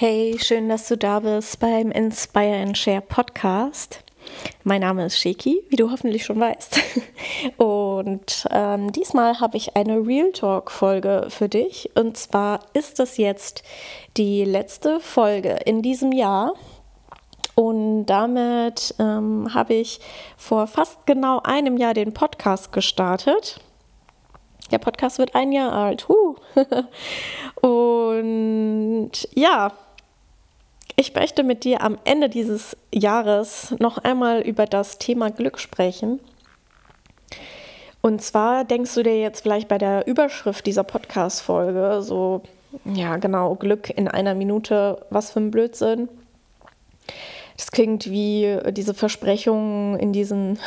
Hey, schön, dass du da bist beim Inspire and Share Podcast. Mein Name ist Sheki, wie du hoffentlich schon weißt. Und ähm, diesmal habe ich eine Real Talk-Folge für dich. Und zwar ist das jetzt die letzte Folge in diesem Jahr. Und damit ähm, habe ich vor fast genau einem Jahr den Podcast gestartet. Der Podcast wird ein Jahr alt. Huh. Und ja, ich möchte mit dir am Ende dieses Jahres noch einmal über das Thema Glück sprechen. Und zwar denkst du dir jetzt vielleicht bei der Überschrift dieser Podcast-Folge so, ja, genau, Glück in einer Minute, was für ein Blödsinn. Das klingt wie diese Versprechungen in diesen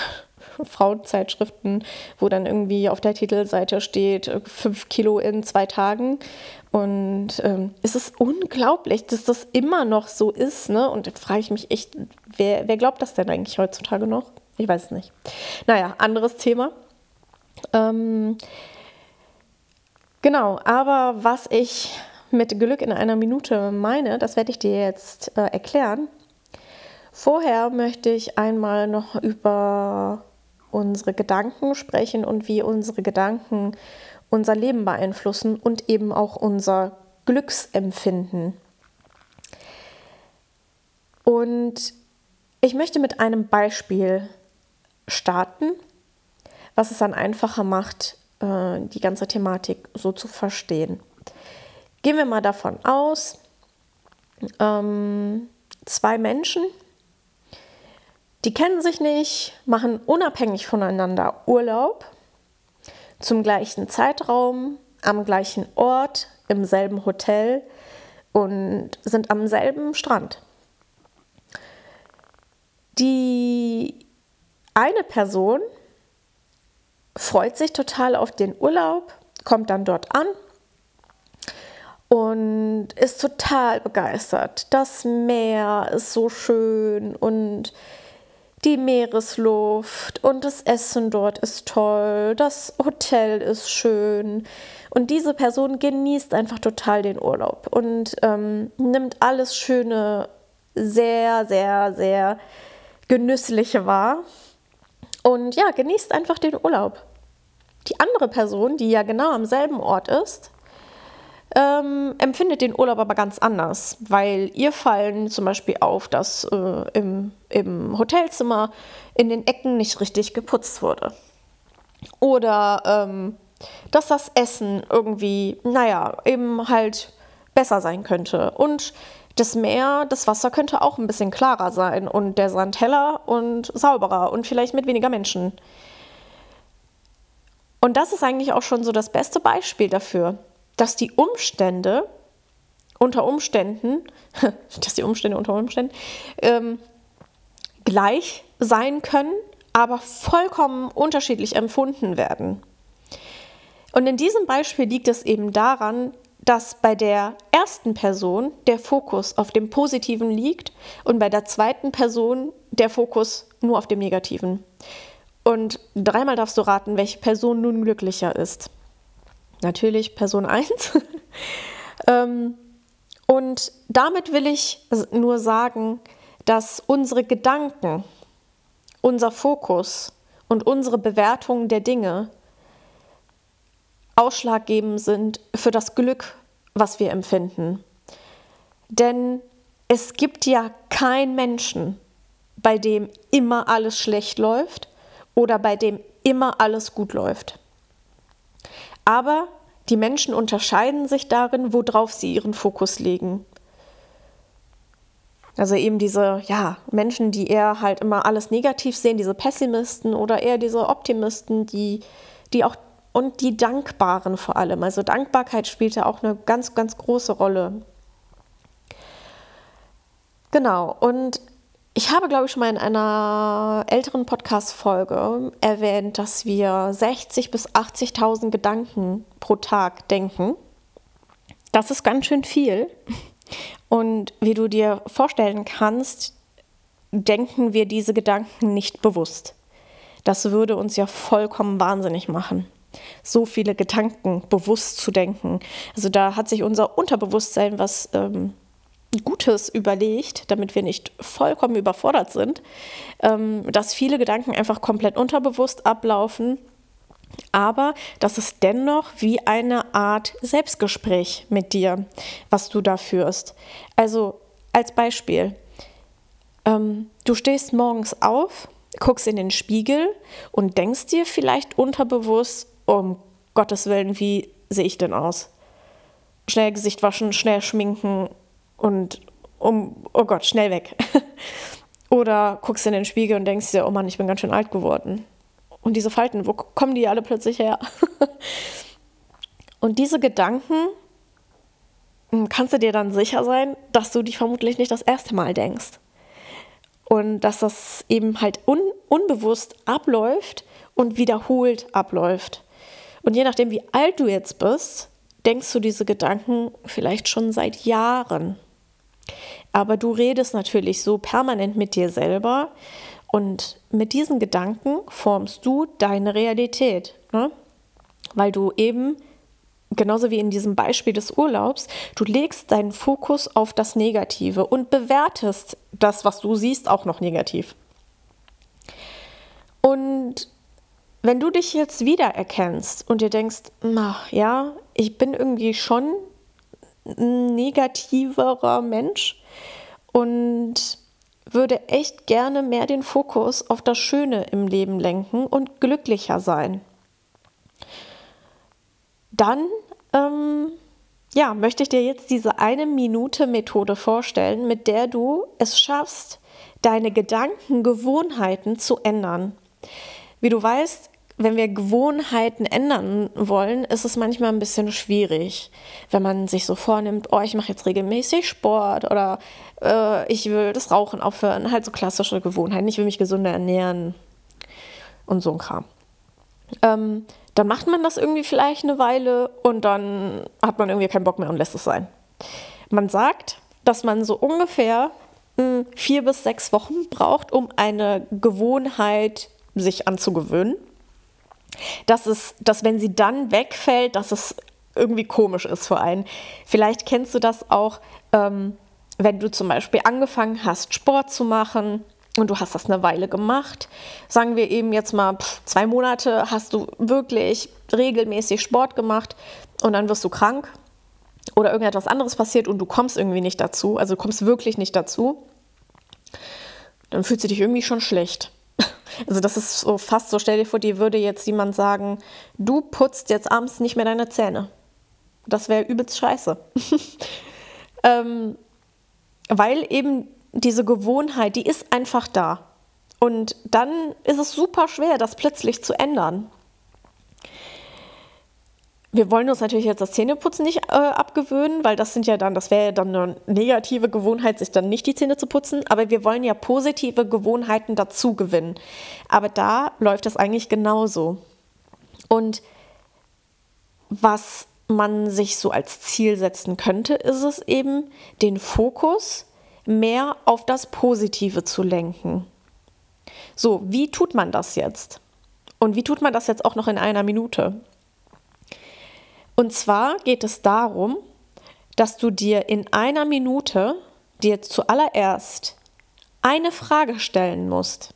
Frauenzeitschriften, wo dann irgendwie auf der Titelseite steht, fünf Kilo in zwei Tagen. Und ähm, es ist unglaublich, dass das immer noch so ist. Ne? Und da frage ich mich echt, wer, wer glaubt das denn eigentlich heutzutage noch? Ich weiß es nicht. Naja, anderes Thema. Ähm, genau, aber was ich mit Glück in einer Minute meine, das werde ich dir jetzt äh, erklären. Vorher möchte ich einmal noch über unsere Gedanken sprechen und wie unsere Gedanken unser Leben beeinflussen und eben auch unser Glücksempfinden. Und ich möchte mit einem Beispiel starten, was es dann einfacher macht, äh, die ganze Thematik so zu verstehen. Gehen wir mal davon aus, ähm, zwei Menschen, die kennen sich nicht, machen unabhängig voneinander Urlaub zum gleichen Zeitraum, am gleichen Ort, im selben Hotel und sind am selben Strand. Die eine Person freut sich total auf den Urlaub, kommt dann dort an und ist total begeistert. Das Meer ist so schön und die Meeresluft und das Essen dort ist toll, das Hotel ist schön. Und diese Person genießt einfach total den Urlaub und ähm, nimmt alles Schöne sehr, sehr, sehr genüssliche wahr. Und ja, genießt einfach den Urlaub. Die andere Person, die ja genau am selben Ort ist, ähm, empfindet den Urlaub aber ganz anders, weil ihr fallen zum Beispiel auf, dass äh, im, im Hotelzimmer in den Ecken nicht richtig geputzt wurde. Oder ähm, dass das Essen irgendwie, naja, eben halt besser sein könnte. Und das Meer, das Wasser könnte auch ein bisschen klarer sein und der Sand heller und sauberer und vielleicht mit weniger Menschen. Und das ist eigentlich auch schon so das beste Beispiel dafür, dass die Umstände unter Umständen, dass die Umstände unter Umständen ähm, gleich sein können, aber vollkommen unterschiedlich empfunden werden. Und in diesem Beispiel liegt es eben daran, dass bei der ersten Person der Fokus auf dem Positiven liegt und bei der zweiten Person der Fokus nur auf dem Negativen. Und dreimal darfst du raten, welche Person nun glücklicher ist natürlich Person 1. ähm, und damit will ich nur sagen, dass unsere Gedanken, unser Fokus und unsere Bewertung der Dinge ausschlaggebend sind für das Glück, was wir empfinden. Denn es gibt ja keinen Menschen, bei dem immer alles schlecht läuft oder bei dem immer alles gut läuft. Aber die Menschen unterscheiden sich darin, worauf sie ihren Fokus legen. Also eben diese ja, Menschen, die eher halt immer alles negativ sehen, diese Pessimisten oder eher diese Optimisten, die, die auch und die Dankbaren vor allem. Also Dankbarkeit spielt ja auch eine ganz, ganz große Rolle. Genau, und ich habe, glaube ich, schon mal in einer älteren Podcast-Folge erwähnt, dass wir 60.000 bis 80.000 Gedanken pro Tag denken. Das ist ganz schön viel. Und wie du dir vorstellen kannst, denken wir diese Gedanken nicht bewusst. Das würde uns ja vollkommen wahnsinnig machen, so viele Gedanken bewusst zu denken. Also da hat sich unser Unterbewusstsein was ähm, Gutes überlegt, damit wir nicht vollkommen überfordert sind, ähm, dass viele Gedanken einfach komplett unterbewusst ablaufen, aber das ist dennoch wie eine Art Selbstgespräch mit dir, was du da führst. Also als Beispiel, ähm, du stehst morgens auf, guckst in den Spiegel und denkst dir vielleicht unterbewusst, um Gottes Willen, wie sehe ich denn aus? Schnell Gesicht waschen, schnell schminken und um, oh Gott, schnell weg. Oder guckst in den Spiegel und denkst dir, oh Mann, ich bin ganz schön alt geworden. Und diese Falten, wo kommen die alle plötzlich her? und diese Gedanken hm, kannst du dir dann sicher sein, dass du die vermutlich nicht das erste Mal denkst. Und dass das eben halt un unbewusst abläuft und wiederholt abläuft. Und je nachdem, wie alt du jetzt bist, denkst du diese Gedanken vielleicht schon seit Jahren. Aber du redest natürlich so permanent mit dir selber und mit diesen Gedanken formst du deine Realität, ne? weil du eben, genauso wie in diesem Beispiel des Urlaubs, du legst deinen Fokus auf das Negative und bewertest das, was du siehst, auch noch negativ. Und wenn du dich jetzt wiedererkennst und dir denkst, na, ja, ich bin irgendwie schon negativerer Mensch und würde echt gerne mehr den Fokus auf das Schöne im Leben lenken und glücklicher sein. Dann ähm, ja, möchte ich dir jetzt diese eine Minute Methode vorstellen, mit der du es schaffst, deine Gedankengewohnheiten zu ändern. Wie du weißt, wenn wir Gewohnheiten ändern wollen, ist es manchmal ein bisschen schwierig, wenn man sich so vornimmt, oh, ich mache jetzt regelmäßig Sport oder äh, ich will das Rauchen aufhören, halt so klassische Gewohnheiten, ich will mich gesünder ernähren und so ein Kram. Ähm, dann macht man das irgendwie vielleicht eine Weile und dann hat man irgendwie keinen Bock mehr und lässt es sein. Man sagt, dass man so ungefähr hm, vier bis sechs Wochen braucht, um eine Gewohnheit sich anzugewöhnen dass es, dass wenn sie dann wegfällt, dass es irgendwie komisch ist für einen. Vielleicht kennst du das auch, ähm, wenn du zum Beispiel angefangen hast, Sport zu machen und du hast das eine Weile gemacht. Sagen wir eben jetzt mal pff, zwei Monate hast du wirklich regelmäßig Sport gemacht und dann wirst du krank oder irgendetwas anderes passiert und du kommst irgendwie nicht dazu, also du kommst wirklich nicht dazu, dann fühlst du dich irgendwie schon schlecht. Also das ist so fast so, stell dir vor, dir würde jetzt jemand sagen, du putzt jetzt abends nicht mehr deine Zähne. Das wäre übelst scheiße. ähm, weil eben diese Gewohnheit, die ist einfach da. Und dann ist es super schwer, das plötzlich zu ändern wir wollen uns natürlich jetzt das Zähneputzen nicht äh, abgewöhnen, weil das sind ja dann, das wäre ja dann eine negative Gewohnheit, sich dann nicht die Zähne zu putzen. Aber wir wollen ja positive Gewohnheiten dazu gewinnen. Aber da läuft das eigentlich genauso. Und was man sich so als Ziel setzen könnte, ist es eben, den Fokus mehr auf das Positive zu lenken. So, wie tut man das jetzt? Und wie tut man das jetzt auch noch in einer Minute? Und zwar geht es darum, dass du dir in einer Minute dir zuallererst eine Frage stellen musst.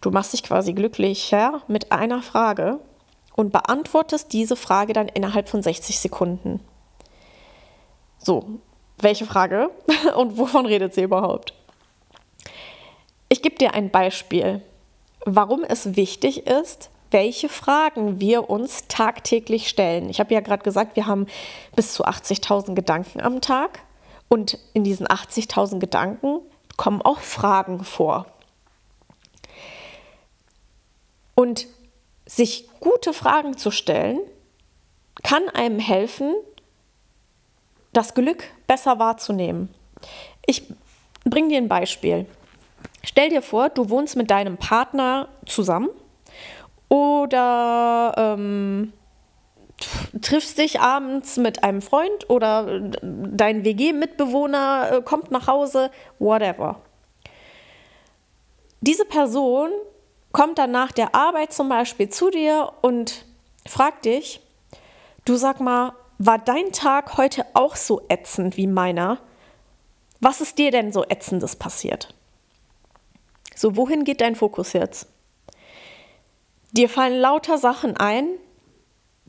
Du machst dich quasi glücklicher mit einer Frage und beantwortest diese Frage dann innerhalb von 60 Sekunden. So, welche Frage und wovon redet sie überhaupt? Ich gebe dir ein Beispiel, warum es wichtig ist, welche Fragen wir uns tagtäglich stellen. Ich habe ja gerade gesagt, wir haben bis zu 80.000 Gedanken am Tag und in diesen 80.000 Gedanken kommen auch Fragen vor. Und sich gute Fragen zu stellen, kann einem helfen, das Glück besser wahrzunehmen. Ich bringe dir ein Beispiel. Stell dir vor, du wohnst mit deinem Partner zusammen oder ähm, triffst dich abends mit einem Freund oder dein WG-Mitbewohner äh, kommt nach Hause, whatever. Diese Person kommt dann nach der Arbeit zum Beispiel zu dir und fragt dich, du sag mal, war dein Tag heute auch so ätzend wie meiner? Was ist dir denn so ätzendes passiert? So, wohin geht dein Fokus jetzt? Dir fallen lauter Sachen ein,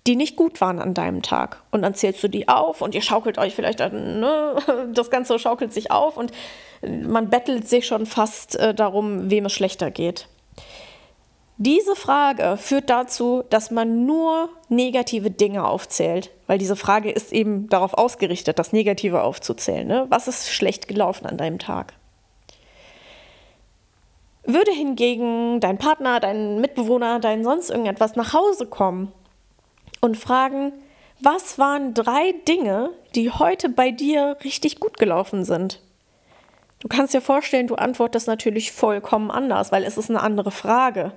die nicht gut waren an deinem Tag. Und dann zählst du die auf und ihr schaukelt euch vielleicht, ne, das Ganze schaukelt sich auf und man bettelt sich schon fast äh, darum, wem es schlechter geht. Diese Frage führt dazu, dass man nur negative Dinge aufzählt, weil diese Frage ist eben darauf ausgerichtet, das Negative aufzuzählen. Ne? Was ist schlecht gelaufen an deinem Tag? Würde hingegen dein Partner, dein Mitbewohner, dein sonst irgendetwas nach Hause kommen und fragen, was waren drei Dinge, die heute bei dir richtig gut gelaufen sind? Du kannst dir vorstellen, du antwortest natürlich vollkommen anders, weil es ist eine andere Frage.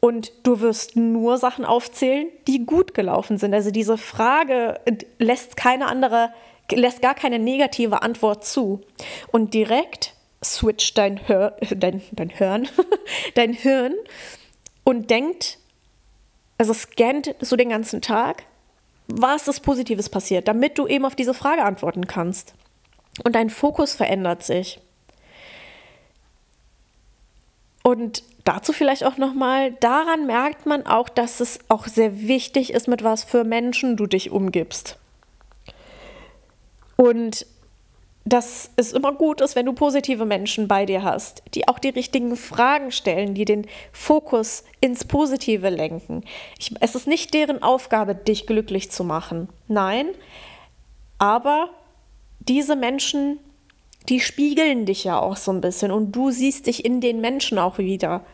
Und du wirst nur Sachen aufzählen, die gut gelaufen sind. Also diese Frage lässt keine andere, lässt gar keine negative Antwort zu. Und direkt switcht dein, Hör, dein, dein Hirn, dein Hirn und denkt, also scannt so den ganzen Tag, was ist Positives passiert, damit du eben auf diese Frage antworten kannst. Und dein Fokus verändert sich. Und dazu vielleicht auch nochmal, daran merkt man auch, dass es auch sehr wichtig ist, mit was für Menschen du dich umgibst. Und dass es immer gut ist, wenn du positive Menschen bei dir hast, die auch die richtigen Fragen stellen, die den Fokus ins Positive lenken. Ich, es ist nicht deren Aufgabe, dich glücklich zu machen. Nein, aber diese Menschen die spiegeln dich ja auch so ein bisschen und du siehst dich in den Menschen auch wieder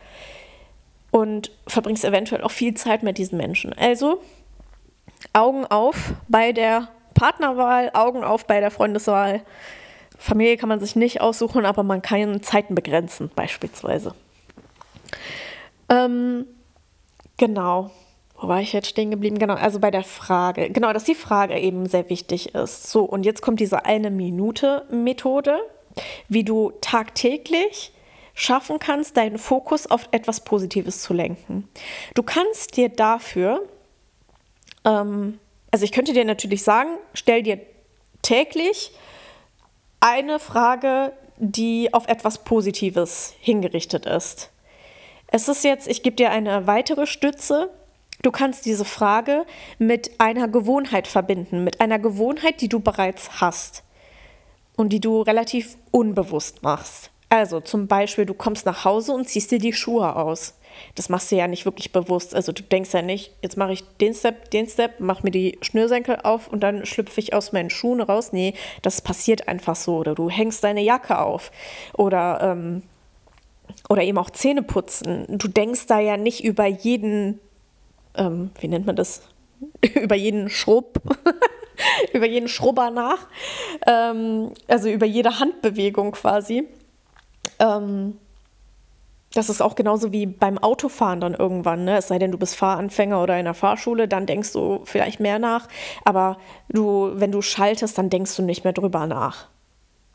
und verbringst eventuell auch viel Zeit mit diesen Menschen. Also Augen auf bei der Partnerwahl, Augen auf bei der Freundeswahl. Familie kann man sich nicht aussuchen, aber man kann Zeiten begrenzen, beispielsweise. Ähm, genau. Wo war ich jetzt stehen geblieben? Genau, also bei der Frage. Genau, dass die Frage eben sehr wichtig ist. So, und jetzt kommt diese eine Minute Methode, wie du tagtäglich schaffen kannst, deinen Fokus auf etwas Positives zu lenken. Du kannst dir dafür, ähm, also ich könnte dir natürlich sagen, stell dir täglich eine Frage, die auf etwas Positives hingerichtet ist. Es ist jetzt, ich gebe dir eine weitere Stütze, Du kannst diese Frage mit einer Gewohnheit verbinden, mit einer Gewohnheit, die du bereits hast und die du relativ unbewusst machst. Also zum Beispiel, du kommst nach Hause und ziehst dir die Schuhe aus. Das machst du ja nicht wirklich bewusst. Also du denkst ja nicht, jetzt mache ich den Step, den Step, mache mir die Schnürsenkel auf und dann schlüpfe ich aus meinen Schuhen raus. Nee, das passiert einfach so. Oder du hängst deine Jacke auf. Oder, ähm, oder eben auch Zähne putzen. Du denkst da ja nicht über jeden ähm, wie nennt man das? über jeden Schrubb, über jeden Schrubber nach, ähm, also über jede Handbewegung quasi. Ähm, das ist auch genauso wie beim Autofahren dann irgendwann, ne? Es sei denn, du bist Fahranfänger oder in der Fahrschule, dann denkst du vielleicht mehr nach. Aber du, wenn du schaltest, dann denkst du nicht mehr drüber nach.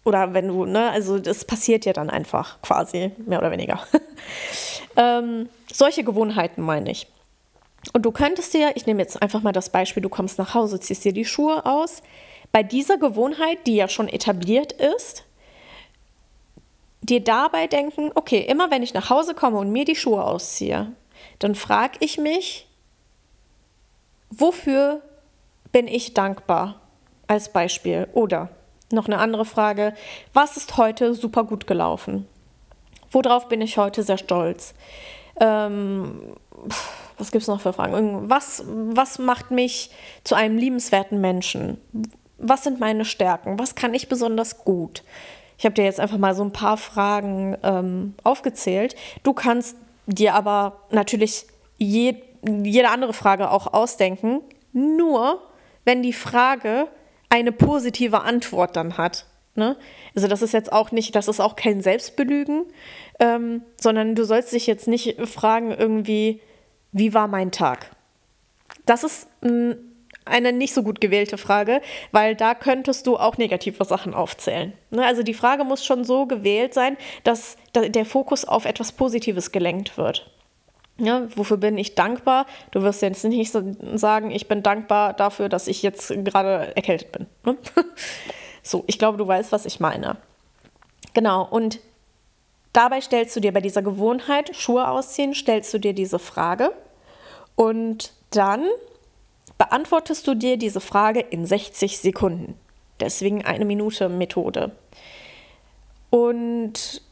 Oder wenn du, ne, also das passiert ja dann einfach quasi, mehr oder weniger. ähm, solche Gewohnheiten meine ich. Und du könntest dir, ich nehme jetzt einfach mal das Beispiel, du kommst nach Hause, ziehst dir die Schuhe aus. Bei dieser Gewohnheit, die ja schon etabliert ist, dir dabei denken, okay, immer wenn ich nach Hause komme und mir die Schuhe ausziehe, dann frage ich mich, wofür bin ich dankbar als Beispiel? Oder noch eine andere Frage, was ist heute super gut gelaufen? Worauf bin ich heute sehr stolz? Ähm, was gibt es noch für Fragen? Was, was macht mich zu einem liebenswerten Menschen? Was sind meine Stärken? Was kann ich besonders gut? Ich habe dir jetzt einfach mal so ein paar Fragen ähm, aufgezählt. Du kannst dir aber natürlich je, jede andere Frage auch ausdenken, nur wenn die Frage eine positive Antwort dann hat. Ne? Also das ist jetzt auch nicht, das ist auch kein Selbstbelügen, ähm, sondern du sollst dich jetzt nicht fragen irgendwie, wie war mein Tag? Das ist eine nicht so gut gewählte Frage, weil da könntest du auch negative Sachen aufzählen. Ne, also die Frage muss schon so gewählt sein, dass der Fokus auf etwas Positives gelenkt wird. Ja, wofür bin ich dankbar? Du wirst jetzt nicht sagen, ich bin dankbar dafür, dass ich jetzt gerade erkältet bin. Ne? So, ich glaube, du weißt, was ich meine. Genau, und dabei stellst du dir bei dieser Gewohnheit, Schuhe ausziehen, stellst du dir diese Frage und dann beantwortest du dir diese Frage in 60 Sekunden. Deswegen eine Minute Methode. Und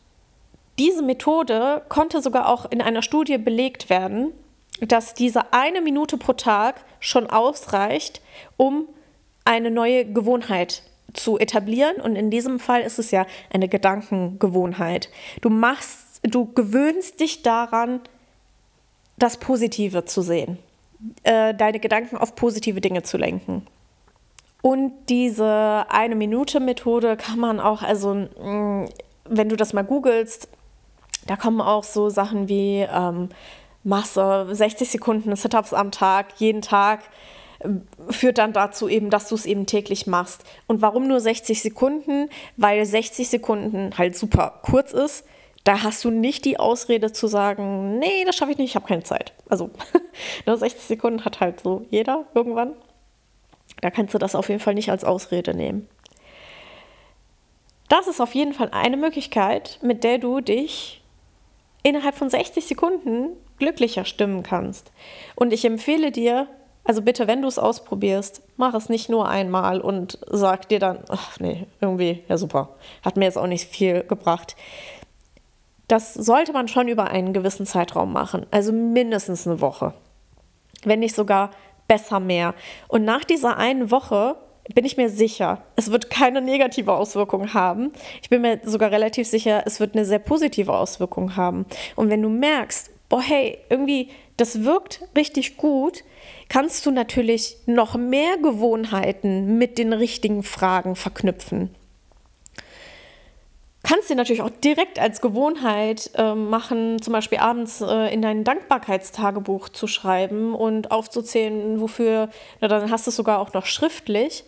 diese Methode konnte sogar auch in einer Studie belegt werden, dass diese eine Minute pro Tag schon ausreicht, um eine neue Gewohnheit zu etablieren. Und in diesem Fall ist es ja eine Gedankengewohnheit. Du machst, du gewöhnst dich daran, das Positive zu sehen, äh, deine Gedanken auf positive Dinge zu lenken. Und diese eine Minute Methode kann man auch, also mm, wenn du das mal googelst, da kommen auch so Sachen wie ähm, Masse, 60 Sekunden Sit-ups am Tag, jeden Tag äh, führt dann dazu eben, dass du es eben täglich machst. Und warum nur 60 Sekunden? Weil 60 Sekunden halt super kurz ist. Da hast du nicht die Ausrede zu sagen, nee, das schaffe ich nicht, ich habe keine Zeit. Also nur 60 Sekunden hat halt so jeder irgendwann. Da kannst du das auf jeden Fall nicht als Ausrede nehmen. Das ist auf jeden Fall eine Möglichkeit, mit der du dich innerhalb von 60 Sekunden glücklicher stimmen kannst. Und ich empfehle dir, also bitte, wenn du es ausprobierst, mach es nicht nur einmal und sag dir dann, ach nee, irgendwie, ja super, hat mir jetzt auch nicht viel gebracht. Das sollte man schon über einen gewissen Zeitraum machen, also mindestens eine Woche, wenn nicht sogar besser mehr. Und nach dieser einen Woche bin ich mir sicher, es wird keine negative Auswirkung haben. Ich bin mir sogar relativ sicher, es wird eine sehr positive Auswirkung haben. Und wenn du merkst, boah, hey, irgendwie, das wirkt richtig gut, kannst du natürlich noch mehr Gewohnheiten mit den richtigen Fragen verknüpfen kannst dir natürlich auch direkt als Gewohnheit äh, machen, zum Beispiel abends äh, in dein Dankbarkeitstagebuch zu schreiben und aufzuzählen, wofür, na, dann hast du es sogar auch noch schriftlich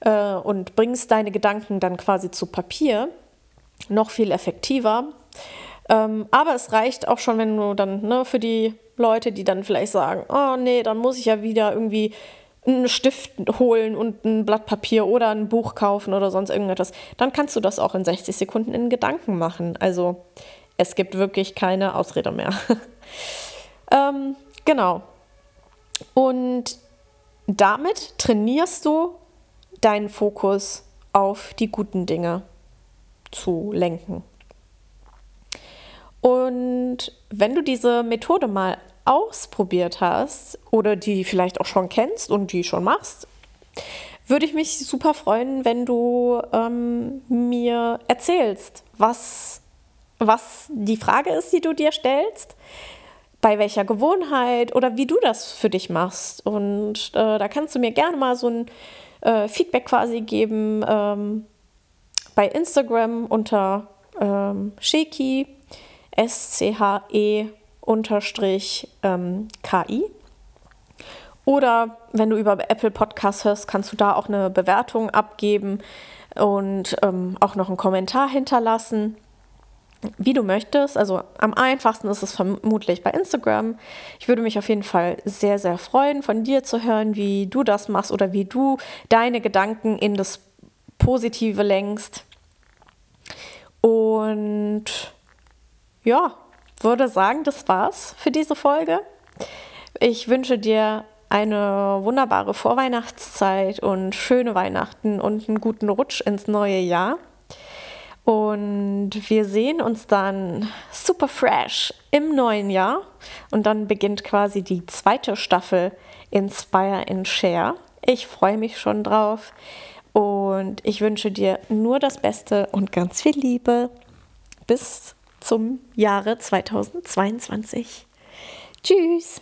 äh, und bringst deine Gedanken dann quasi zu Papier. Noch viel effektiver. Ähm, aber es reicht auch schon, wenn du dann ne, für die Leute, die dann vielleicht sagen, oh nee, dann muss ich ja wieder irgendwie einen Stift holen und ein Blatt Papier oder ein Buch kaufen oder sonst irgendetwas, dann kannst du das auch in 60 Sekunden in Gedanken machen. Also es gibt wirklich keine Ausrede mehr. ähm, genau. Und damit trainierst du deinen Fokus auf die guten Dinge zu lenken. Und wenn du diese Methode mal ausprobiert hast oder die vielleicht auch schon kennst und die schon machst, würde ich mich super freuen, wenn du ähm, mir erzählst, was, was die Frage ist, die du dir stellst, bei welcher Gewohnheit oder wie du das für dich machst. Und äh, da kannst du mir gerne mal so ein äh, Feedback quasi geben ähm, bei Instagram unter ähm, Sheki, S-C-H-E unterstrich ähm, KI. Oder wenn du über Apple Podcasts hörst, kannst du da auch eine Bewertung abgeben und ähm, auch noch einen Kommentar hinterlassen, wie du möchtest. Also am einfachsten ist es vermutlich bei Instagram. Ich würde mich auf jeden Fall sehr, sehr freuen, von dir zu hören, wie du das machst oder wie du deine Gedanken in das Positive lenkst. Und ja, würde sagen, das war's für diese Folge. Ich wünsche dir eine wunderbare Vorweihnachtszeit und schöne Weihnachten und einen guten Rutsch ins neue Jahr. Und wir sehen uns dann super fresh im neuen Jahr. Und dann beginnt quasi die zweite Staffel Inspire and Share. Ich freue mich schon drauf. Und ich wünsche dir nur das Beste und ganz viel Liebe. Bis zum Jahre 2022. Tschüss!